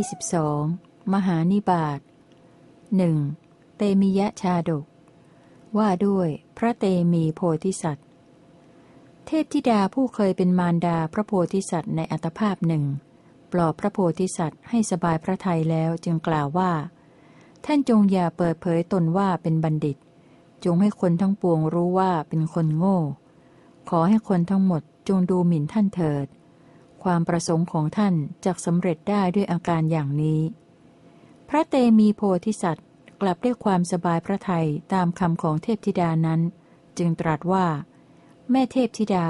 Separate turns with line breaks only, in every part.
่สิบสองมหานิบาตหนึ่งเตมิยะชาดก ว่าด้วยพระเตมีโพธิสัตว์ เทพธิดาผู้เคยเป็นมารดาพระโพธิสัตว์ในอัตภาพหนึ่ง ปลอบพระโพธิสัตว์ให้สบายพระทัยแล้วจึงกล่าวว่า ท่านจงอย่าเปิดเผยตนว่าเป็นบัณฑิต จงให้คนทั้งปวงรู้ว่าเป็นคนโง่ ขอให้คนทั้งหมดจงดูหมิ่นท่านเถิด ความประสงค์ของท่านจะสำเร็จได้ด้วยอาการอย่างนี้ พระเตมีโพธิสัตว์กลับด้วยความสบายพระทัยตามคำของเทพธิดานั้น จึงตรัสว่า แม่เทพธิดา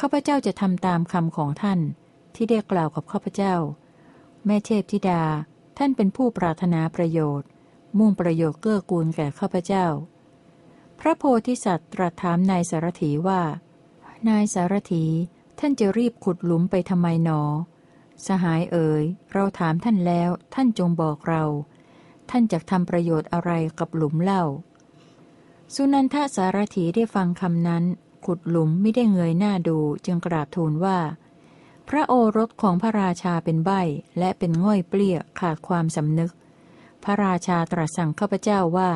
ข้าพเจ้าจะทำตามคำของท่าน ที่ได้กล่าวกับข้าพเจ้า แม่เทพธิดา ท่านเป็นผู้ปรารถนาประโยชน์ มุ่งประโยชน์เกื้อกูลแก่ข้าพเจ้า พระโพธิสัตว์ตรัสถามนายสารถีว่า นายสารถี ท่านจะรีบขุดหลุมไปทำไมหนอ สหายเอ๋ย เราถามท่านแล้ว ท่านจงบอกเรา ท่านจะทำประโยชน์อะไรกับหลุมเล่า สุนันทสารถีได้ฟังคำนั้น ขุดหลุมไม่ได้เงยหน้าดูจึงกราบทูลว่า พระโอรสของพระราชาเป็นใบและเป็นง่อยเปลี้ยขาดความสำนึก พระราชาตรัสสั่งข้าพเจ้าว่า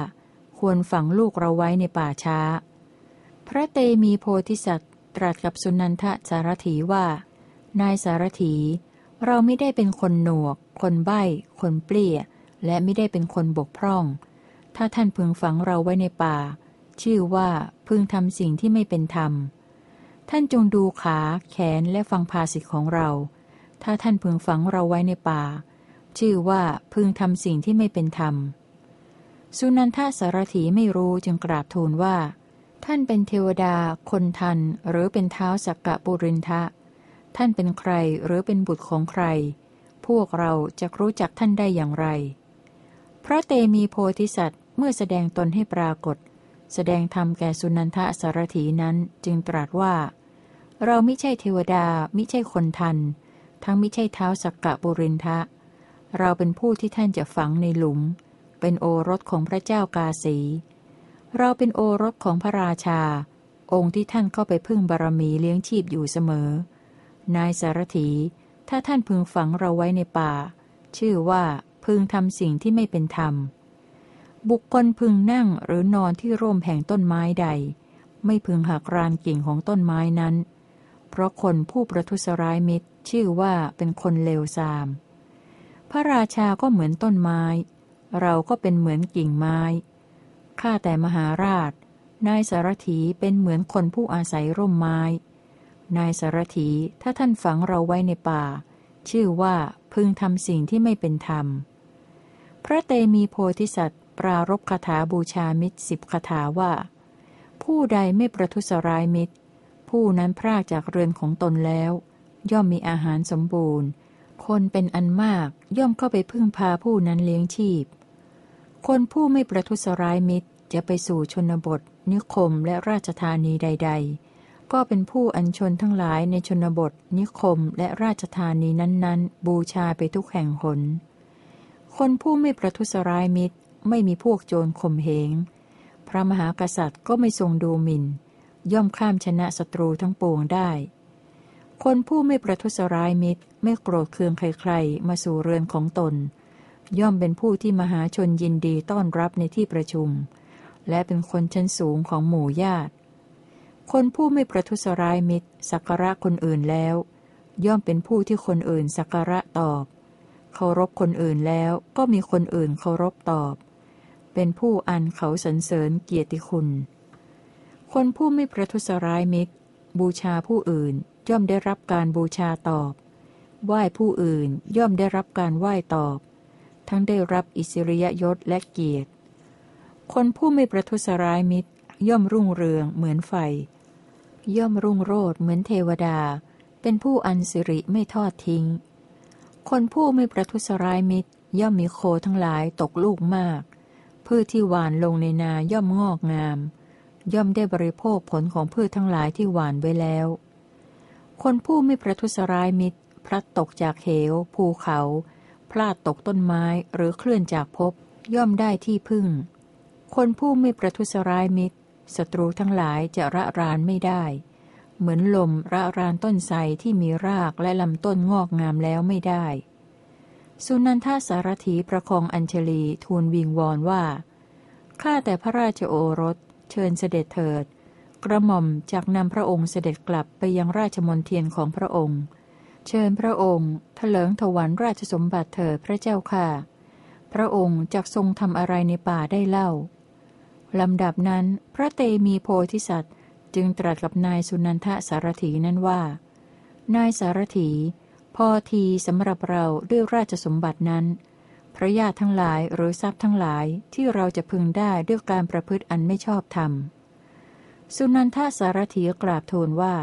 ควรฝังลูกเราไว้ในป่าช้า พระเตมีโพธิสัตว์ ตรัสกับสุนันทสารถีว่า นายสารถี เราไม่ได้เป็นคนหนวก คนใบ้ คนเปลี้ยและไม่ได้เป็นคนบกพร่อง ถ้าท่านพึงฝังเราไว้ในป่า ชื่อว่าพึงทำสิ่งที่ไม่เป็นธรรม ท่านจงดูขา แขนและฟังภาสิทของเรา ถ้าท่านพึงฝังเราไว้ในป่า ชื่อว่าพึงทำสิ่งที่ไม่เป็นธรรม สุนันทสารถีไม่รู้จึงกราบทูลว่า ท่านเป็นเทวดา คนทัน หรือเป็นเท้าสักกะปุรินทะ ท่านเป็นใครหรือเป็นบุตรของใคร พวกเราจะรู้จักท่านได้อย่างไร พระเตมีโพธิสัตว์เมื่อแสดงตนให้ปรากฏ แสดงธรรมแก่สุนันทะสารถีนั้นจึงตรัสว่า เราไม่ใช่เทวดามิใช่คนทัน ทั้งไม่ใช่เท้าสักกะบุรินทะ เราเป็นผู้ที่ท่านจะฝังในหลุม เป็นโอรสของพระเจ้ากาสี เราเป็นโอรสของพระราชา องค์ที่ท่านเข้าไปพึ่งบารมีเลี้ยงชีพอยู่เสมอ นายสารถี ถ้าท่านพึงฝังเราไว้ในป่า ชื่อว่าพึงทำสิ่งที่ไม่เป็นธรรม บุคคลพึงนั่งหรือนอนที่ร่มแห่งต้นไม้ใด ไม่พึงหักรานกิ่งของต้นไม้นั้น เพราะคนผู้ประทุษร้ายมิตร ชื่อว่าเป็นคนเลวทราม พระราชาก็เหมือนต้นไม้ เราก็เป็นเหมือนกิ่งไม้ ข้าแต่มหาราช นายสารถีเป็นเหมือนคนผู้อาศัยร่มไม้ นายสารถีถ้าท่านฝังเราไว้ในป่า ชื่อว่าพึงทำสิ่งที่ไม่เป็นธรรม พระเตมีโพธิสัตว์ ปรารบคาถาบูชามิตรสิบคาถาว่า ผู้ใดไม่ประทุษร้ายมิตร ผู้นั้นพรากจากเรือนของตนแล้ว ย่อมมีอาหารสมบูรณ์ คนเป็นอันมากย่อมเข้าไปพึ่งพาผู้นั้นเลี้ยงชีพคนผู้ไม่ประทุษร้ายมิตร จะไปสู่ชนบท นิคมและราชธานีใด ๆ ก็เป็นผู้อัญชนทั้งหลายในชนบท นิคมและราชธานีนั้น ๆ บูชาไปทุกแห่งหน คนผู้ไม่ประทุษร้ายมิตร ไม่มีพวกโจรข่มเหง พระมหากษัตริย์ก็ไม่ทรงดูหมิน่น ย่อมข้ามชนะศัตรูทั้งปวงได้ คนผู้ไม่ประทุษร้ายมิตร ไม่โกรธเคืองใครๆ มาสู่เรือนของตนย่อมเป็นผู้ที่มหาชนยินดีต้อนรับในที่ประชุม และเป็นคนชั้นสูงของหมู่ญาติ คนผู้ไม่ประทุษร้ายมิตร สักการะคนอื่นแล้ว ย่อมเป็นผู้ที่คนอื่นสักการะตอบ เคารพคนอื่นแล้วก็มีคนอื่นเคารพตอบ เป็นผู้อันเขาสรรเสริญเกียรติคุณ คนผู้ไม่ประทุษร้ายมิตร บูชาผู้อื่นย่อมได้รับการบูชาตอบ ไหว้ผู้อื่นย่อมได้รับการไหว้ตอบ ทั้งได้รับอิสริยยศและเกียรติ คนผู้ไม่ประทุษร้ายมิตร ย่อมรุ่งเรืองเหมือนไฟ ย่อมรุ่งโรดเหมือนเทวดา เป็นผู้อันสิริไม่ทอดทิ้ง คนผู้ไม่ประทุษร้ายมิตร ย่อมมีโคทั้งหลายตกลูกมากพืชที่หวานลงในนาย่อมงอกงาม ย่อมได้บริโภคผลของพืชทั้งหลายที่หวานไว้แล้ว คนผู้ไม่ประทุษร้ายมิตร พลัดตกจากเหว ภูเขา พลาดตกต้นไม้หรือเคลื่อนจากภพย่อมได้ที่พึ่ง คนผู้ไม่ประทุษร้ายมิตรศัตรูทั้งหลายจะระรานไม่ได้ เหมือนลมระรานต้นไทรที่มีรากและลำต้นงอกงามแล้วไม่ได้ สุนันทาสารถีประคองอัญชลีทูลวิงวอนว่าข้าแต่พระราชโอรสเชิญเสด็จเถิด กระหม่อมจากนำพระองค์เสด็จกลับไปยังราชมนเทียนของพระองค์ เชิญพระองค์ถลิงถวันราชสมบัติเถิดพระเจ้าค่ะ พระองค์จักทรงทำอะไรในป่าได้เล่า ลำดับนั้น พระเตมีโพธิสัตว์ จึงตรัสกับนายสุนันทสารถีนั้นว่า นายสารถีพอทีสำหรับเราด้วยราชสมบัตินั้น พระญาติทั้งหลายหรือทรัพย์ทั้งหลายที่เราจะพึงได้ด้วยการประพฤติอันไม่ชอบธรรม สุนันทสารถีกราบทูลว่า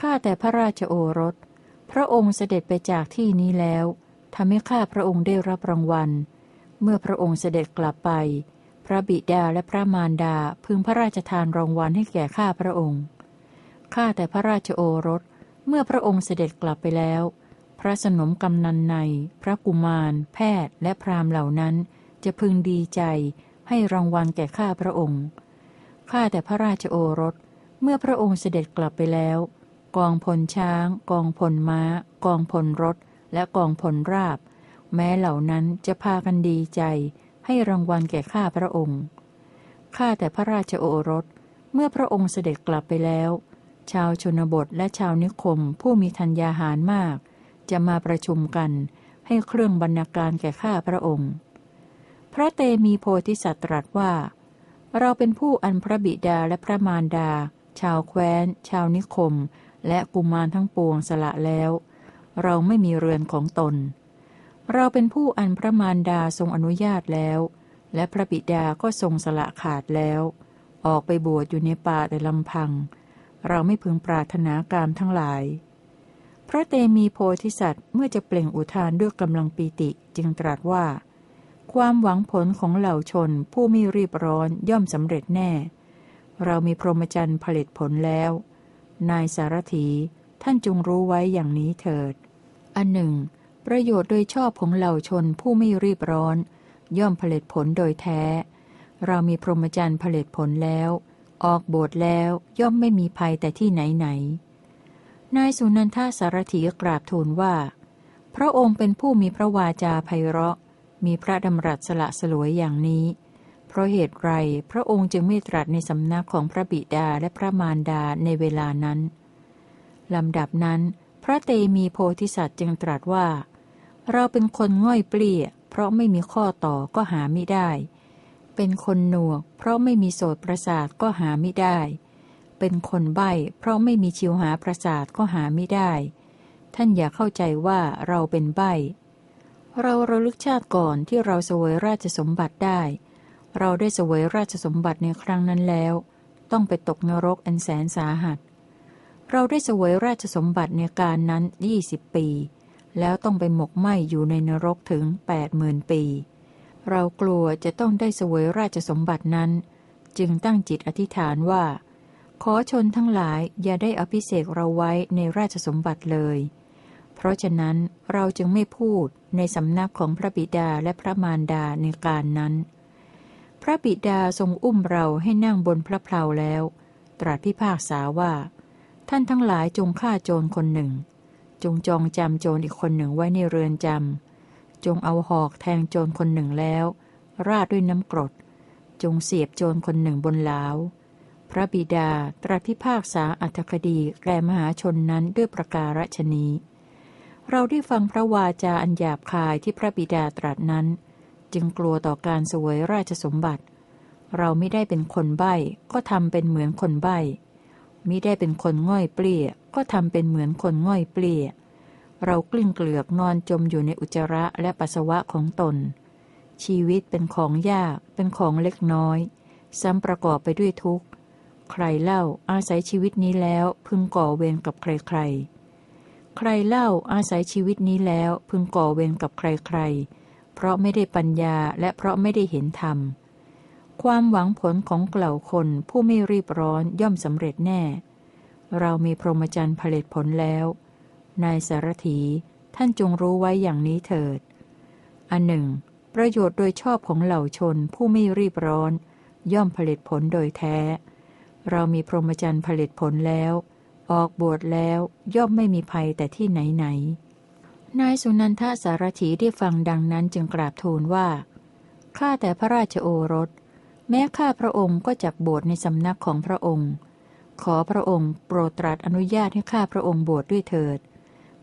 ข้าแต่พระราชโอรส พระองค์เสด็จไปจากที่นี้แล้วทำให้ข้าพระองค์ได้รับรางวัล เมื่อพระองค์เสด็จกลับไป ระบิดาและพระมารดาพึงพระราชทานรางวัลให้แก่ข้าพระองค์ ข้าแต่พระราชโอรส เมื่อพระองค์เสด็จกลับไปแล้ว พระสนมกำนันใน พระกุมาร แพทย์ และพราหมณ์เหล่านั้น จะพึงดีใจให้รางวัลแก่ข้าพระองค์ ข้าแต่พระราชโอรส เมื่อพระองค์เสด็จกลับไปแล้ว กองพลช้าง กองพลม้า กองพลรถ และกองพลราบ แม้เหล่านั้นจะพากันดีใจ ให้รางวัลแก่ข้าพระองค์ ข้าแต่พระราชโอรส เมื่อพระองค์เสด็จกลับไปแล้ว ชาวชนบทและชาวนิคมผู้มีธัญญาหารมาก จะมาประชุมกันให้เครื่องบรรณาการแก่ข้าพระองค์ พระเตมีโพธิสัตว์ตรัสว่า เราเป็นผู้อันพระบิดาและพระมารดา ชาวแคว้น ชาวนิคม และกุมารทั้งปวงสละแล้ว เราไม่มีเรือนของตน เราเป็นผู้อันพระมารดาทรงอนุญาตแล้ว และพระบิดาก็ทรงสละขาดแล้ว ออกไปบวชอยู่ในป่าแต่ลำพัง เราไม่พึงปรารถนากามทั้งหลาย พระเตมีโพธิสัตว์เมื่อจะเปล่งอุทานด้วยกำลังปีติจึงตรัสว่า ความหวังผลของเหล่าชนผู้ไม่รีบร้อนย่อมสำเร็จแน่ เรามีพรหมจรรย์ผลิตผลแล้ว นายสารถีท่านจงรู้ไว้อย่างนี้เถิด อันหนึ่ง ประโยชน์โดยชอบของเหล่าชนผู้ไม่รีบร้อน ย่อมผลิตผลโดยแท้ เรามีพรหมจรรย์ผลิตผลแล้ว ออกบทแล้วย่อมไม่มีภัยแต่ที่ไหนไหนนายสุนันทาสารถีกราบทูลว่า พระองค์เป็นผู้มีพระวาจาไพเราะ มีพระดำรัสสละสลวยอย่างนี้ เพราะเหตุไรพระองค์จึงไม่ตรัสในสำนักของพระบิดาและพระมารดาในเวลานั้นลำดับนั้น พระเตมีโพธิสัตว์จึงตรัสว่า เราเป็นคนง่อยเปลี่ย เพราะไม่มีข้อต่อก็หาไม่ได้ เป็นคนหนวก เพราะไม่มีโสตประสาทก็หาไม่ได้ เป็นคนใบ้เพราะไม่มีชิวหาประสาทก็หาไม่ได้ ท่านอย่าเข้าใจว่าเราเป็นใบ้เราระลึกชาติก่อนที่เราเสวยราชสมบัติได้ เราได้เสวยราชสมบัติในครั้งนั้นแล้ว ต้องไปตกนรกอันแสนสาหัส เราได้เสวยราชสมบัติในการนั้นยี่สิบปี แล้วต้องไปหมกไหมอยู่ในนรกถึงแปดหมื่นปี เรากลัวจะต้องได้เสวยราชสมบัตินั้น จึงตั้งจิตอธิษฐานว่า ขอชนทั้งหลายอย่าได้อภิเสกเราไว้ในราชสมบัติเลย เพราะฉะนั้นเราจึงไม่พูดในสำนักของพระบิดาและพระมารดาในการนั้น พระบิดาทรงอุ้มเราให้นั่งบนพระเพลาแล้ว ตรัสพิพากษาว่า ท่านทั้งหลายจงฆ่าโจรคนหนึ่ง จงจองจำโจรอีกคนหนึ่งไว้ในเรือนจำ จงเอาหอกแทงโจรคนหนึ่งแล้ว ราดด้วยน้ำกรด จงเสียบโจรคนหนึ่งบนหลาวพระบิดาตรัสพิพากษาอัตคดีแก่มหาชนนั้นด้วยประการฉนี้ เราได้ฟังพระวาจาอันหยาบคายที่พระบิดาตรัสนั้น จึงกลัวต่อการสวยราชสมบัติ เราไม่ได้เป็นคนใบ้ก็ทำเป็นเหมือนคนใบ้มิได้เป็นคนง่อยเปลี่ย ก็ทำเป็นเหมือนคนง่อยเปลี่ยเรากลิ้งเกลือกนอนจมอยู่ในอุจจาระและปัสสาวะของตน ชีวิตเป็นของยาก เป็นของเล็กน้อย ซ้ำประกอบไปด้วยทุกข์ ใครเล่าอาศัยชีวิตนี้แล้วพึงก่อเวรกับใครใครใครเล่าอาศัยชีวิตนี้แล้วพึงก่อเวรกับใครใครเพราะไม่ได้ปัญญาและเพราะไม่ได้เห็นธรรม ความหวังผลของเกล่าคนผู้ไม่รีบร้อนย่อมสำเร็จแน่ เรามีพรหมจรรย์ผลิตผลแล้ว นายสารถีท่านจงรู้ไว้อย่างนี้เถิด อันหนึ่ง ประโยชน์โดยชอบของเหล่าชนผู้ไม่รีบร้อน ย่อมผลิตผลโดยแท้ เรามีพรหมจรรย์ผลิตผลแล้ว ออกบวชแล้วย่อมไม่มีภัยแต่ที่ไหนไหนนายสุนันทสารถีได้ฟังดังนั้นจึงกราบทูลว่า ข้าแต่พระราชโอรส แม้ข้าพระองค์ก็จักบวชในสำนักของพระองค์ ขอพระองค์โปรดตรัสอนุญาตให้ข้าพระองค์บวชดด้วยเถิด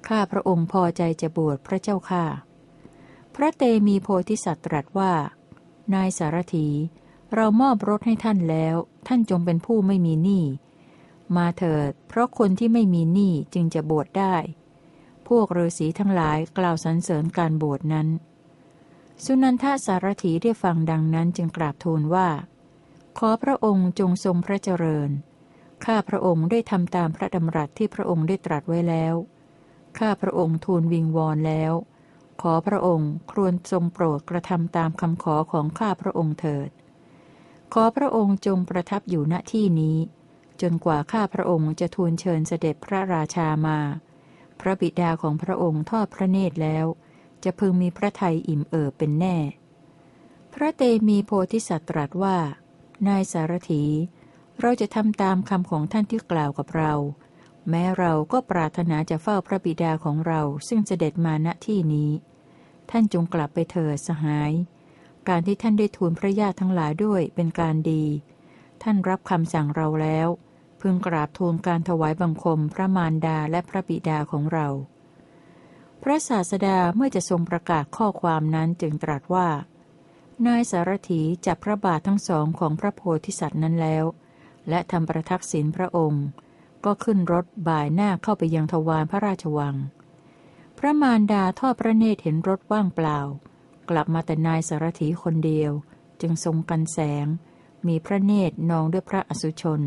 ข้าพระองค์พอใจจะบวชพระเจ้าข้าพระเตมีโพธิสัตว์ตรัสว่า นายสารถี เรามอบรถให้ท่านแล้ว ท่านจงเป็นผู้ไม่มีหนี้ มาเถิด เพราะคนที่ไม่มีหนี้จึงจะบวชได้ พวกฤาษีทั้งหลายกล่าวสรรเสริญการบวชนั้น สุนันทสารถีได้ฟังดังนั้นจึงกราบทูลว่า ขอพระองค์จงทรงพระเจริญ ข้าพระองค์ได้ทำตามพระดำรัสที่พระองค์ได้ตรัสไว้แล้ว ข้าพระองค์ทูลวิงวอนแล้ว ขอพระองค์ครวญทรงโปรดกระทำตามคำขอของข้าพระองค์เถิด ขอพระองค์จงประทับอยู่ณที่นี้ จนกว่าข้าพระองค์จะทูลเชิญเสด็จพระราชามา พระบิดาของพระองค์ทอดพระเนตรแล้ว จะพึงมีพระทัยอิ่มเอิบเป็นแน่ พระเตมีโพธิสัตว์ตรัสว่า นายสารถี เราจะทำตามคำของท่านที่กล่าวกับเรา แม้เราก็ปรารถนาจะเฝ้าพระบิดาของเราซึ่งเสด็จมาณที่นี้ ท่านจงกลับไปเถิดสหาย การที่ท่านได้ทูลพระญาติทั้งหลายด้วยเป็นการดี ท่านรับคำสั่งเราแล้ว พึงกราบทูลการถวายบังคมพระมารดาและพระบิดาของเรา พระศาสดาเมื่อจะทรงประกาศข้อความนั้นจึงตรัสว่า นายสารถีจับพระบาททั้งสองของพระโพธิสัตว์นั้นแล้ว และทำประทักษิณพระองค์ ก็ขึ้นรถบ่ายหน้าเข้าไปยังทวารพระราชวัง พระมารดาทอดพระเนตรเห็นรถว่างเปล่า กลับมาแต่นายสารถีคนเดียว จึงทรงกันแสง มีพระเนตรนองด้วยพระอสุชน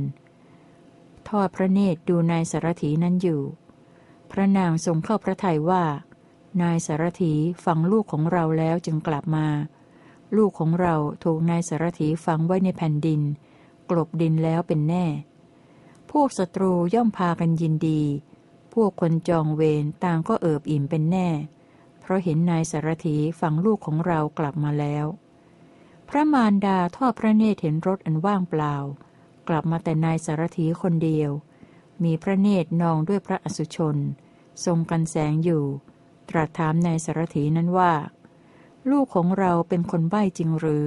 ทอดพระเนตรดูนายสารถีนั้นอยู่ พระนางทรงเข้าพระทัยว่า นายสารถีฟังลูกของเราแล้วจึงกลับมา ลูกของเราถูกนายสารถีฝังไว้ในแผ่นดิน กลบดินแล้วเป็นแน่ พวกศัตรูย่อมพากันยินดี พวกคนจองเวรต่างก็เอิบอิ่มเป็นแน่ เพราะเห็นนายสารถีฝังลูกของเรากลับมาแล้ว พระมารดาทอดพระเนตรเห็นรถอันว่างเปล่า กลับมาแต่นายสารถีคนเดียว มีพระเนตรนองด้วยพระอสุชน ทรงกันแสงอยู่ ตรัสถามนายสารถีนั้นว่า ลูกของเราเป็นคนใบ้จริงหรือ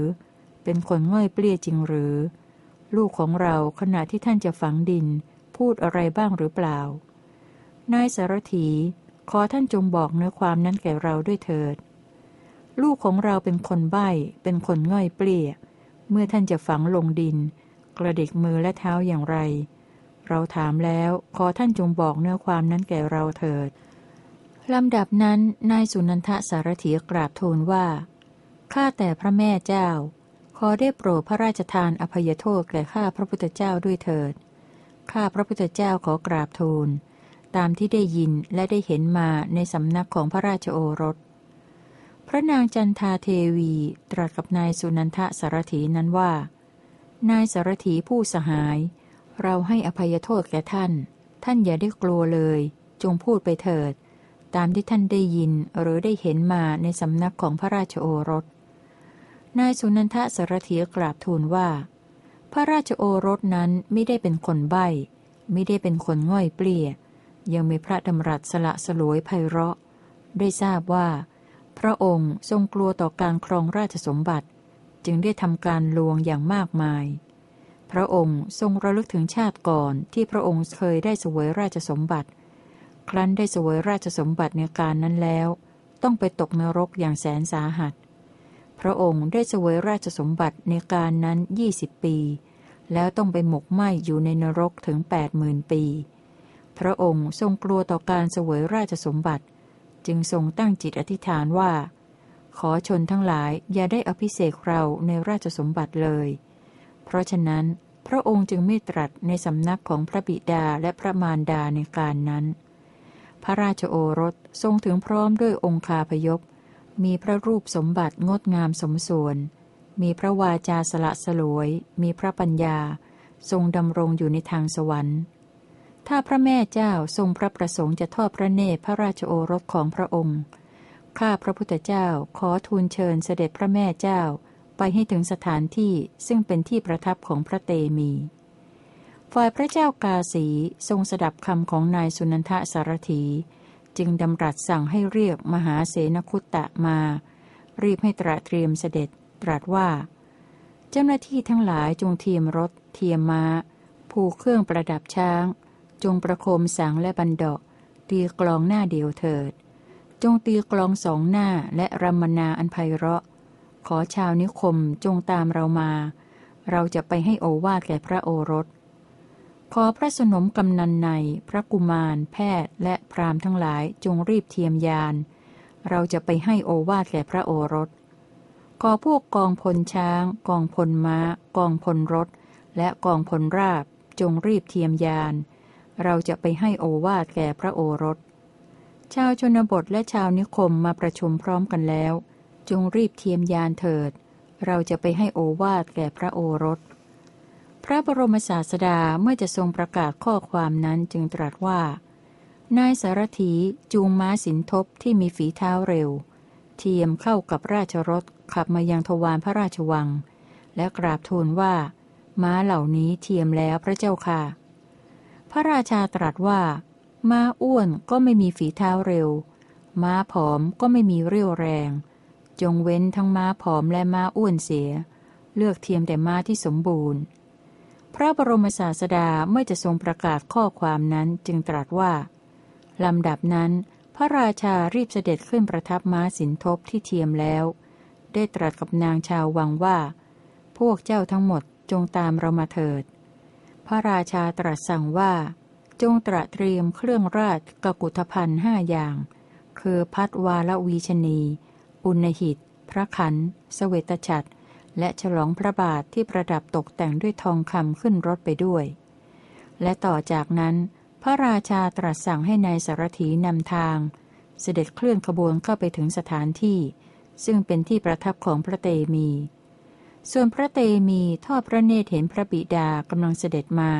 เป็นคนง่อยเปลี้ยจริงหรือ ลูกของเราขณะที่ท่านจะฝังดิน พูดอะไรบ้างหรือเปล่า นายสารถีขอท่านจงบอกเนื้อความนั้นแก่เราด้วยเถิด ลูกของเราเป็นคนใบ้ เป็นคนง่อยเปลี่ย เมื่อท่านจะฝังลงดิน กระดิกมือและเท้าอย่างไร เราถามแล้วขอท่านจงบอกเนื้อความนั้นแก่เราเถิดลำดับนั้นนายสุนันทสารถีกราบทูลว่าข้าแต่พระแม่เจ้า ขอได้โปรดพระราชทานอภัยโทษแก่ข้าพระพุทธเจ้าด้วยเถิด ข้าพระพุทธเจ้าขอกราบทูล ตามที่ได้ยินและได้เห็นมาในสำนักของพระราชโอรส พระนางจันทาเทวีตรัสกับนายสุนันทสารถีนั้นว่า นายสารถีผู้สหาย เราให้อภัยโทษแก่ท่าน ท่านอย่าได้กลัวเลย จงพูดไปเถิด ตามที่ท่านได้ยินหรือได้เห็นมาในสำนักของพระราชโอรส นายสุนันทสารถีกราบทูลว่า พระราชโอรสนั้นไม่ได้เป็นคนใบ้ ไม่ได้เป็นคนง่อยเปลี่ย ยังมีพระดำรัสสละสลวยไพเราะ ได้ทราบว่า พระองค์ทรงกลัวต่อการครองราชสมบัติ จึงได้ทำการลวงอย่างมากมาย พระองค์ทรงระลึกถึงชาติก่อนที่พระองค์เคยได้สวยราชสมบัติ ครั้นได้สวยราชสมบัติในการนั้นแล้ว ต้องไปตกนรกอย่างแสนสาหัส พระองค์ได้เสวยราชสมบัติในการนั้นยี่สิบปี แล้วต้องไปหมกไหมอยู่ในนรกถึงแปดหมื่นปี พระองค์ทรงกลัวต่อการเสวยราชสมบัติ จึงทรงตั้งจิตอธิษฐานว่า ขอชนทั้งหลายอย่าได้อภิเษกเราในราชสมบัติเลย เพราะฉะนั้นพระองค์จึงไม่ตรัสในสำนักของพระบิดาและพระมารดาในการนั้น พระราชโอรสทรงถึงพร้อมด้วยองคาพยพ มีพระรูปสมบัติงดงามสมส่วน มีพระวาจาสละสลวย มีพระปัญญา ทรงดำรงอยู่ในทางสวรรค์ ถ้าพระแม่เจ้าทรงพระประสงค์จะทอดพระเนตรพระราชโอรสของพระองค์ ข้าพระพุทธเจ้าขอทูลเชิญเสด็จพระแม่เจ้าไปให้ถึงสถานที่ซึ่งเป็นที่ประทับของพระเตมี ฝ่ายพระเจ้ากาสีทรงสดับคำของนายสุนันทสารถี จึงดำรัสสั่งให้เรียกมหาเสนคุตตะมา รีบให้ตระเตรียมเสด็จ ตรัสว่า เจ้าหน้าที่ทั้งหลายจงเทียมรถ เทียมมา้า ผูกเครื่องประดับช้าง จงประโคมสังและบันดาตีกลองหน้าเดียวเถิด จงตีกลองสองหน้าและรำมนาอันไพเราะ ขอชาวนิคมจงตามเรามา เราจะไปให้โอวาทแก่พระโอรส ขอพระสนมกำนันใน พระกุมาร แพทย์ และพรามทั้งหลายจงรีบเทียมยาน เราจะไปให้โอวาทแก่พระโอรส ขอพวกกองพลช้าง กองพลม้า กองพลรถ และกองพลราบ จงรีบเทียมยาน เราจะไปให้โอวาทแก่พระโอรส ชาวชนบทและชาวนิคมมาประชุมพร้อมกันแล้ว จงรีบเทียมยานเถิด เราจะไปให้โอวาทแก่พระโอรส พระบรมศาสดาเมื่อจะทรงประกาศข้อความนั้นจึงตรัสว่า นายสารถีจูงม้าสินทบที่มีฝีเท้าเร็ว เทียมเข้ากับราชรถขับมายังทวารพระราชวัง และกราบทูลว่า ม้าเหล่านี้เทียมแล้วพระเจ้าค่ะ พระราชาตรัสว่า ม้าอ้วนก็ไม่มีฝีเท้าเร็ว ม้าผอมก็ไม่มีเรี่ยวแรง จงเว้นทั้งม้าผอมและม้าอ้วนเสีย เลือกเทียมแต่ม้าที่สมบูรณ์ พระบรมศาสดาเมื่อจะทรงประกาศข้อความนั้นจึงตรัสว่า ลำดับนั้น พระราชารีบเสด็จขึ้นประทับม้าสินทบที่เทียมแล้ว ได้ตรัสกับนางชาววังว่า พวกเจ้าทั้งหมดจงตามเรามาเถิด พระราชาตรัสสั่งว่า จงตระเตรียมเครื่องราชกกุฏภัณฑ์ห้าอย่าง คือพัดวาลวีชนี อุณหิต พระขันสเวตฉัตร และฉลองพระบาทที่ประดับตกแต่งด้วยทองคำขึ้นรถไปด้วย และต่อจากนั้น พระราชาตรัสสั่งให้ในายสารถีนำทาง เสด็จเคลื่อนขบวนเข้าไปถึงสถานที่ ซึ่งเป็นที่ประทับของพระเตมี ส่วนพระเตมีทอดพระเนตรเห็นพระบิดากำลังเสด็จมา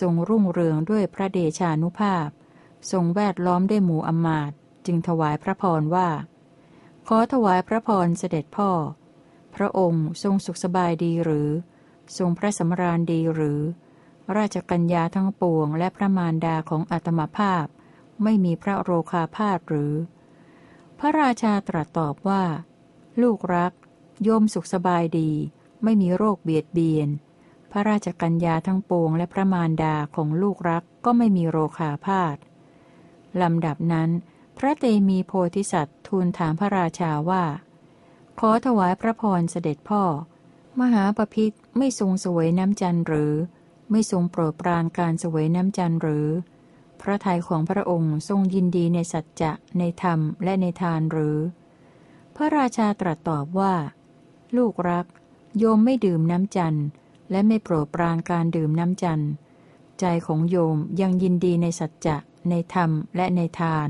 ทรงรุ่งเรืองด้วยพระเดชานุภาพ ทรงแวดล้อมด้วยหมู่อมาตจึงถวายพระพรว่า ขอถวายพระพรเสด็จพ่อ พระองค์ทรงสุขสบายดีหรือ ทรงพระสมราญดีหรือ ราชกัญญาทั้งปวงและพระมารดาของอัตมภาพ ไม่มีพระโรคาพาธหรือ พระราชาตรัสตอบว่า ลูกรัก โยมสุขสบายดี ไม่มีโรคเบียดเบียน พระราชกัญญาทั้งปวงและพระมารดาของลูกรักก็ไม่มีโรคาพาธลำดับนั้น พระเตมีโพธิสัตว์ทูลถามพระราชาว่า ขอถวายพระพรเสด็จพ่อ มหาปพิธไม่ทรงสวยน้ำจันทร์หรือ ไม่ทรงโปรดปรานการสวยน้ำจันทร์หรือ พระทัยของพระองค์ทรงยินดีในสัจจะในธรรมและในทานหรือ พระราชาตรัสตอบว่า ลูกรัก โยมไม่ดื่มน้ำจันทร์และไม่โปรดปรานการดื่มน้ำจันทร์ใจของโยมยังยินดีในสัจจะในธรรมและในทาน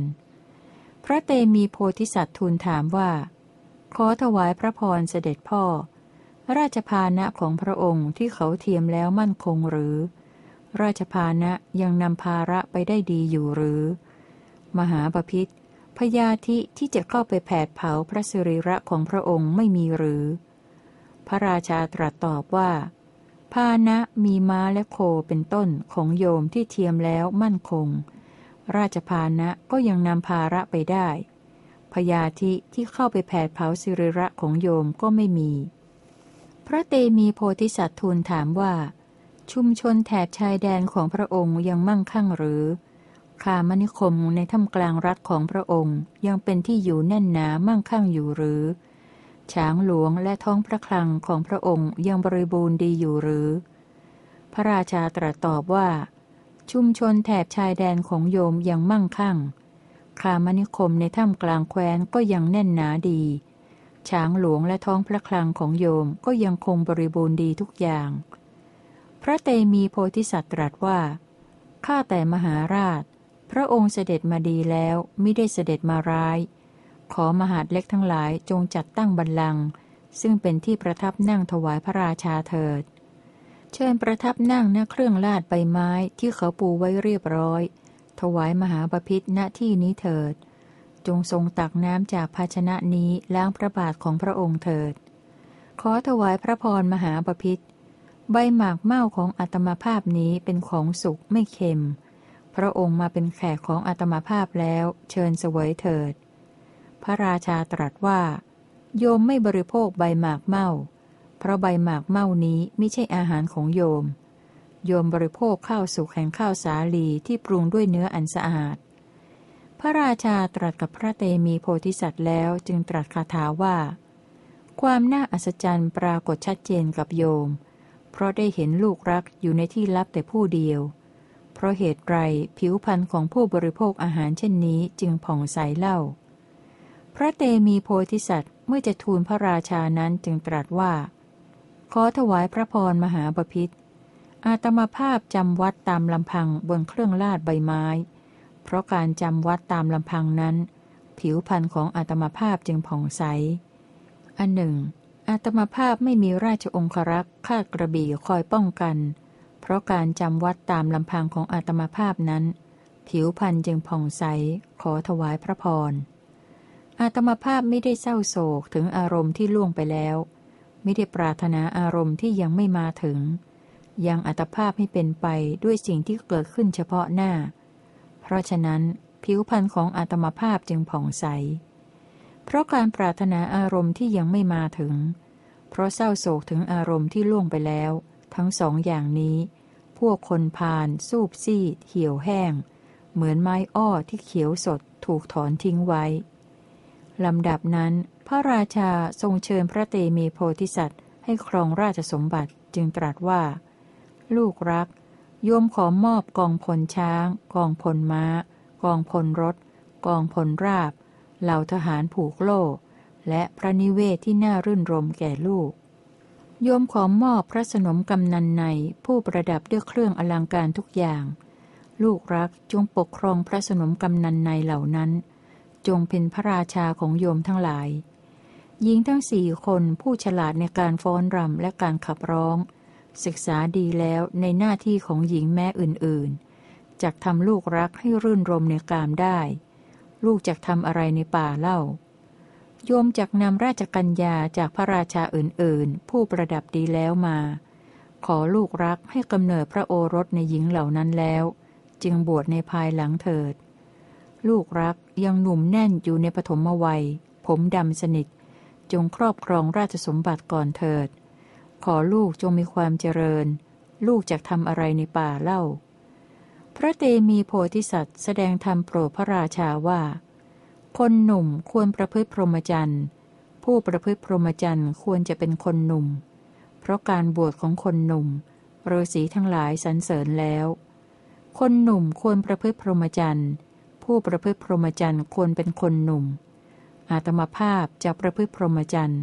พระเตมีโพธิสัตว์ทูลถามว่า ขอถวายพระพรเสด็จพ่อ ราชพานะของพระองค์ที่เขาเทียมแล้วมั่นคงหรือ ราชพานะยังนำภาระไปได้ดีอยู่หรือ มหาปพิธพยาธิที่จะเข้าไปแผดเผาพระสิริระของพระองค์ไม่มีหรือ พระราชาตรัสตอบว่าพานะมีม้าและโคเป็นต้นของโยมที่เทียมแล้วมั่นคง ราชพานะก็ยังนำภาระไปได้ พยาธิที่เข้าไปแผดเผาสิริระของโยมก็ไม่มี พระเตมีโพธิสัตว์ทูลถามว่า ชุมชนแถบชายแดนของพระองค์ยังมั่งคั่งหรือขามนิคมในถ้ำกลางรัฐของพระองค์ยังเป็นที่อยู่แน่นหนามั่งคั่งอยู่หรือ ช้างหลวงและท้องพระคลังของพระองค์ยังบริบูรณ์ดีอยู่หรือ พระราชาตรัสตอบว่า ชุมชนแถบชายแดนของโยมยังมั่งคั่ง คามนิคมในถ้ำกลางแคว้นก็ยังแน่นหนาดี ช้างหลวงและท้องพระคลังของโยมก็ยังคงบริบูรณ์ดีทุกอย่าง พระเตมีโพธิสัตว์ตรัสว่า ข้าแต่มหาราช พระองค์เสด็จมาดีแล้วไม่ได้เสด็จมาร้าย ขอมหาดเล็กทั้งหลายจงจัดตั้งบัลลังก์ซึ่งเป็นที่ประทับนั่งถวายพระราชาเถิด เชิญประทับนั่งณเครื่องลาดใบไม้ที่เขาปูไว้เรียบร้อย ถวายมหาปพิธณที่นี้เถิด จงทรงตักน้ำจากภาชนะนี้ล้างพระบาทของพระองค์เถิด ขอถวายพระพรมหาปพิธใบหมากเม่าของอัตมาภาพนี้เป็นของสุกไม่เค็ม พระองค์มาเป็นแขกของอาตมาภาพแล้วเชิญเสวยเถิด พระราชาตรัสว่า โยมไม่บริโภคใบหมากเม่า เพราะใบหมากเม่านี้ไม่ใช่อาหารของโยม โยมบริโภคข้าวสุกแห่งข้าวสาลีที่ปรุงด้วยเนื้ออันสะอาด พระราชาตรัสกับพระเตมีโพธิสัตว์แล้วจึงตรัสคาถาว่า ความน่าอัศจรรย์ปรากฏชัดเจนกับโยม เพราะได้เห็นลูกรักอยู่ในที่ลับแต่ผู้เดียว เพราะเหตุไรผิวพรรณของผู้บริโภคอาหารเช่นนี้จึงผ่องใสเล่า พระเตมีโพธิสัตว์เมื่อจะทูลพระราชานั้นจึงตรัสว่า ขอถวายพระพรมหาบพิษ อาตมาภาพจำวัดตามลำพังบนเครื่องลาดใบไม้ เพราะการจำวัดตามลำพังนั้น ผิวพรรณของอาตมาภาพจึงผ่องใส อันหนึ่ง อาตมาภาพไม่มีราชองครักษ์ข้ากระบี่คอยป้องกัน เพราะการจำวัดตามลำพังของอาตมาภาพนั้น ผิวพรรณจึงผ่องใส ขอถวายพระพร อาตมาภาพไม่ได้เศร้าโศกถึงอารมณ์ที่ล่วงไปแล้ว ไม่ได้ปรารถนาอารมณ์ที่ยังไม่มาถึง ยังอัตภาพให้เป็นไปด้วยสิ่งที่เกิดขึ้นเฉพาะหน้า เพราะฉะนั้นผิวพรรณของอาตมภาพจึงผ่องใส เพราะการปรารถนาอารมณ์ที่ยังไม่มาถึง เพราะเศร้าโศกถึงอารมณ์ที่ล่วงไปแล้ว ทั้งสองอย่างนี้ พวกคนพานสูบซีด เหี่ยวแห้ง เหมือนไม้อ้อที่เขียวสดถูกถอนทิ้งไว้ ลำดับนั้น พระราชาทรงเชิญพระเตมีโพธิสัตว์ ให้ครองราชสมบัติจึงตรัสว่า ลูกรัก โยมขอมอบกองพลช้าง กองพลม้า กองพลรถ กองพลราบ เหล่าทหารผูกโล่ และพระนิเวศที่น่ารื่นรมแก่ลูก โยมขอมอบพระสนมกำนันในผู้ประดับด้วยเครื่องอลังการทุกอย่าง ลูกรักจงปกครองพระสนมกำนันในเหล่านั้น จงเป็นพระราชาของโยมทั้งหลายหญิงทั้งสี่คนผู้ฉลาดในการฟ้อนรำและการขับร้อง ศึกษาดีแล้วในหน้าที่ของหญิงแม่อื่นๆจักทำลูกรักให้รื่นรมในกามได้ ลูกจักทำอะไรในป่าเล่า โยมจักนำราชกัญญาจากพระราชาอื่นๆ ผู้ประดับดีแล้วมา ขอลูกรักให้กำเนิดพระโอรสในหญิงเหล่านั้นแล้ว จึงบวชในภายหลังเถิด ลูกรักยังหนุ่มแน่นอยู่ในปฐมวัย ผมดำสนิทจงครอบครองราชสมบัติก่อนเถิด ขอลูกจงมีความเจริญ ลูกจะทำอะไรในป่าเล่า พระเตมีโพธิสัตว์แสดงธรรมโปรดพระราชาว่า คนหนุ่มควรประพฤติพรหมจรรย์ ผู้ประพฤติพรหมจรรย์ควรจะเป็นคนหนุ่ม เพราะการบวชของคนหนุ่มฤาษีทั้งหลายสรรเสริญแล้ว คนหนุ่มควรประพฤติพรหมจรรย์ ผู้ประพฤติพรหมจรรย์ควรเป็นคนหนุ่ม อาตมาภาพจะประพฤติพรหมจรรย์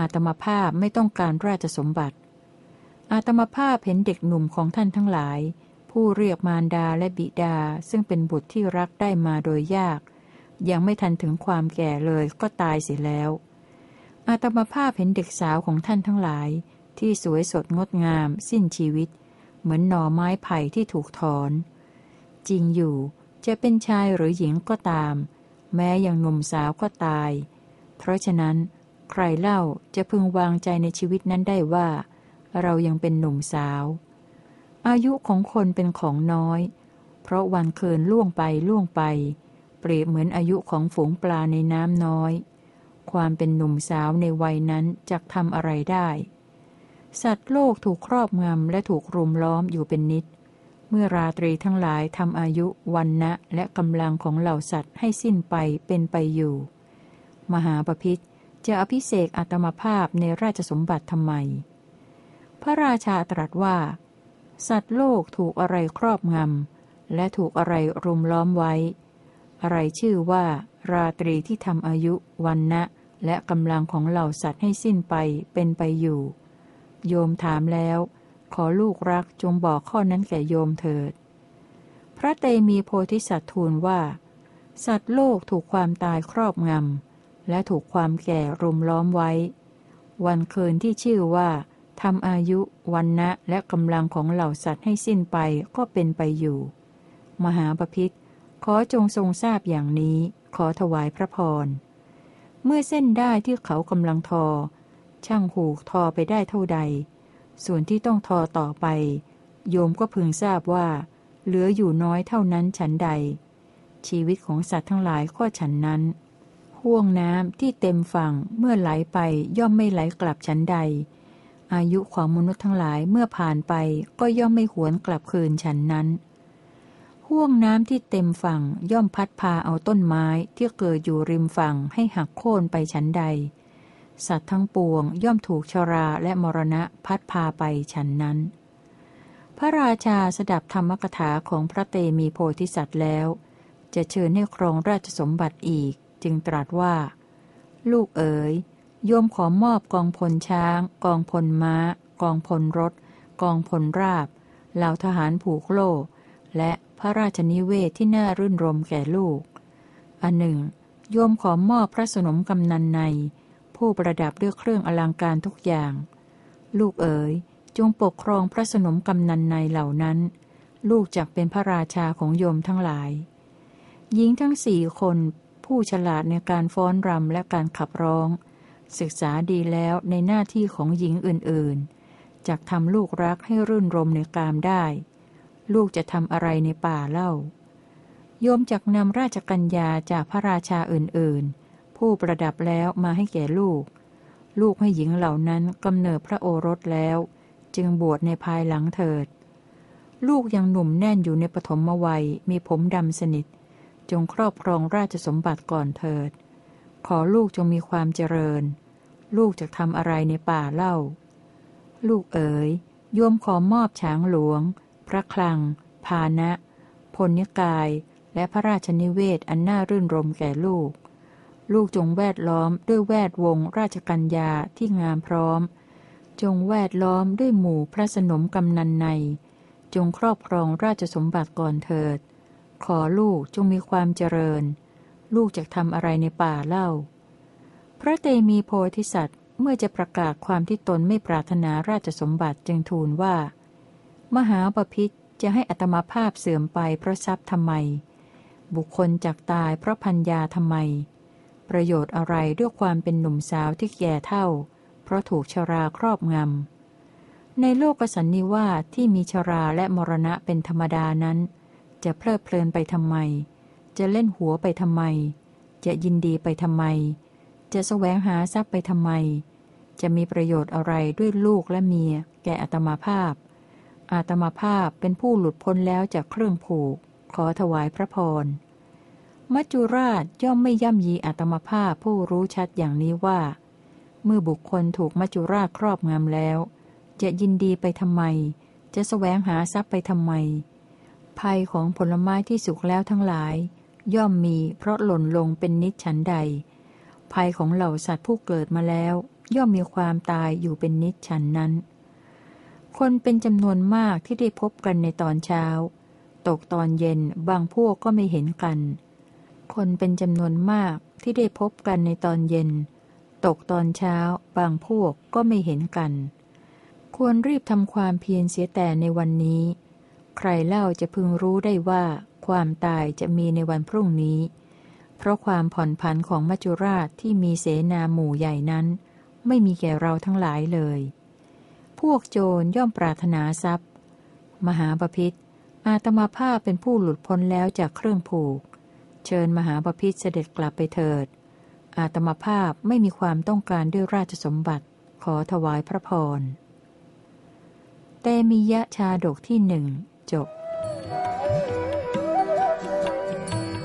อาตมาภาพไม่ต้องการราชสมบัติ อาตมาภาพเห็นเด็กหนุ่มของท่านทั้งหลาย ผู้เรียกมารดาและบิดาซึ่งเป็นบุตรที่รักได้มาโดยยาก ยังไม่ทันถึงความแก่เลยก็ตายเสียแล้ว อาตมาภาพเห็นเด็กสาวของท่านทั้งหลาย ที่สวยสดงดงาม สิ้นชีวิต เหมือนหน่อไม้ไผ่ที่ถูกถอน จริงอยู่จะเป็นชายหรือหญิงก็ตาม แม้ยังหนุ่มสาวก็ตาย เพราะฉะนั้น ใครเล่าจะพึงวางใจในชีวิตนั้นได้ว่า เรายังเป็นหนุ่มสาว อายุของคนเป็นของน้อย เพราะวันเคินล่วงไปล่วงไป เปรียบเหมือนอายุของฝูงปลาในน้ำน้อย ความเป็นหนุ่มสาวในวัยนั้นจะทำอะไรได้ สัตว์โลกถูกครอบงำและถูกรุมล้อมอยู่เป็นนิด เมื่อราตรีทั้งหลายทำอายุวันนะและกำลังของเหล่าสัตว์ให้สิ้นไปเป็นไปอยู่ มหาปพิธ จะอภิเสกอัตมภาพในราชสมบัติทำไม พระราชาตรัสว่า สัตว์โลกถูกอะไรครอบงำ และถูกอะไรรุมล้อมไว้ อะไรชื่อว่า ราตรีที่ทำอายุวันนะและกำลังของเหล่าสัตว์ให้สิ้นไปเป็นไปอยู่ โยมถามแล้ว ขอลูกรักจงบอกข้อนั้นแก่โยมเถิด พระเตมีโพธิสัตว์ทูลว่า สัตว์โลกถูกความตายครอบงำ และถูกความแก่รุมล้อมไว้ วันคืนที่ชื่อว่าทำอายุวันนะและกำลังของเหล่าสัตว์ให้สิ้นไปก็เป็นไปอยู่ มหาปพิธขอจงทรงทราบอย่างนี้ ขอถวายพระพร เมื่อเส้นได้ที่เขากำลังทอ ช่างหูกทอไปได้เท่าใด ส่วนที่ต้องทอต่อไป โยมก็พึงทราบว่า เหลืออยู่น้อยเท่านั้นฉันใด ชีวิตของสัตว์ทั้งหลายก็ฉันนั้น ห่วงน้ำที่เต็มฝั่งเมื่อไหลไปย่อมไม่ไหลกลับฉันใด อายุของมนุษย์ทั้งหลายเมื่อผ่านไปก็ย่อมไม่หวนกลับคืนฉันนั้นห่วงน้ำที่เต็มฝั่งย่อมพัดพาเอาต้นไม้ที่เกิดอยู่ริมฝั่งให้หักโค่นไปฉันใด สัตว์ทั้งปวงย่อมถูกชราและมรณะพัดพาไปฉันนั้น พระราชาสดับธรรมกถาของพระเตมีโพธิสัตว์แล้ว จะเชิญให้ครองราชสมบัติอีก จึงตรัสว่า ลูกเอ๋ยโยมขอมอบกองพลช้าง กองพลม้า กองพลรถ กองพลราบเหล่าทหารผูกโล่และพระราชนิเวศที่น่ารื่นรมแก่ลูก อันหนึ่ง โยมขอมอบพระสนมกำนันใน ผู้ประดับด้วยเครื่องอลังการทุกอย่าง ลูกเอ๋ยจงปกครองพระสนมกำนันในเหล่านั้น ลูกจักเป็นพระราชาของโยมทั้งหลาย หญิงทั้งสี่คน ผู้ฉลาดในการฟ้อนรำและการขับร้อง ศึกษาดีแล้วในหน้าที่ของหญิงอื่นๆจักทำลูกรักให้รื่นรมในกามได้ ลูกจะทำอะไรในป่าเล่า โยมจักนำราชกัญญาจากพระราชาอื่นๆ ผู้ประดับแล้วมาให้แก่ลูก ลูกให้หญิงเหล่านั้นกำเนิดพระโอรสแล้ว จึงบวชในภายหลังเถิด ลูกยังหนุ่มแน่นอยู่ในปฐมวัยมีผมดำสนิท จงครอบครองราชสมบัติก่อนเถิด ขอลูกจงมีความเจริญ ลูกจะทำอะไรในป่าเล่า ลูกเอ๋ยโยมขอมอบช้างหลวง พระคลังพานะพลนิกาย และพระราชนิเวศอันน่ารื่นรมแก่ลูก ลูกจงแวดล้อมด้วยแวดวงราชกัญญาที่งามพร้อม จงแวดล้อมด้วยหมู่พระสนมกำนันใน จงครอบครองราชสมบัติก่อนเถิด ขอลูกจงมีความเจริญ ลูกจะทำอะไรในป่าเล่า พระเตมีโพธิสัตว์เมื่อจะประกาศความที่ตนไม่ปรารถนาราชสมบัติจึงทูลว่า มหาปพิธจะให้อัตมาภาพเสื่อมไปเพราะทรัพย์ทำไม บุคคลจักตายเพราะพัญญาทำไม ประโยชน์อะไรด้วยความเป็นหนุ่มสาวที่แก่เท่า เพราะถูกชราครอบงำในโลกสันนิวาสที่มีชราและมรณะเป็นธรรมดานั้น จะเพลิดเพลินไปทำไม จะเล่นหัวไปทำไม จะยินดีไปทำไม จะแสวงหาทรัพย์ไปทำไม จะมีประโยชน์อะไรด้วยลูกและเมีย แก่อัตมาภาพ อาตมาภาพเป็นผู้หลุดพ้นแล้วจากเครื่องผูก ขอถวายพระพร มัจจุราชย่อมไม่ย่ำยีอาตมาภาพผู้รู้ชัดอย่างนี้ว่า เมื่อบุคคลถูกมัจจุราชครอบงำแล้ว จะยินดีไปทำไม จะแสวงหาทรัพย์ไปทำไม ภัยของผลไม้ที่สุกแล้วทั้งหลาย ย่อมมีเพราะหล่นลงเป็นนิจฉันใด ภัยของเหล่าสัตว์ผู้เกิดมาแล้ว ย่อมมีความตายอยู่เป็นนิจฉันนั้น คนเป็นจำนวนมากที่ได้พบกันในตอนเช้า ตกตอนเย็นบางพวกก็ไม่เห็นกัน คนเป็นจำนวนมากที่ได้พบกันในตอนเย็น ตกตอนเช้า บางพวกก็ไม่เห็นกัน ควรรีบทำความเพียรเสียแต่ในวันนี้ ใครเล่าจะพึงรู้ได้ว่าความตายจะมีในวันพรุ่งนี้ เพราะความผ่อนผันของมัจจุราชที่มีเสนาหมู่ใหญ่นั้น ไม่มีแก่เราทั้งหลายเลย พวกโจรย่อมปรารถนาทรัพย์ มหาปพิธอาตมาภาพเป็นผู้หลุดพ้นแล้วจากเครื่องผูก เชิญมหาปพิธเสด็จกลับไปเถิด อาตมาภาพไม่มีความต้องการด้วยราชสมบัติ ขอถวายพระพร เตมียะชาดกที่หนึ่ง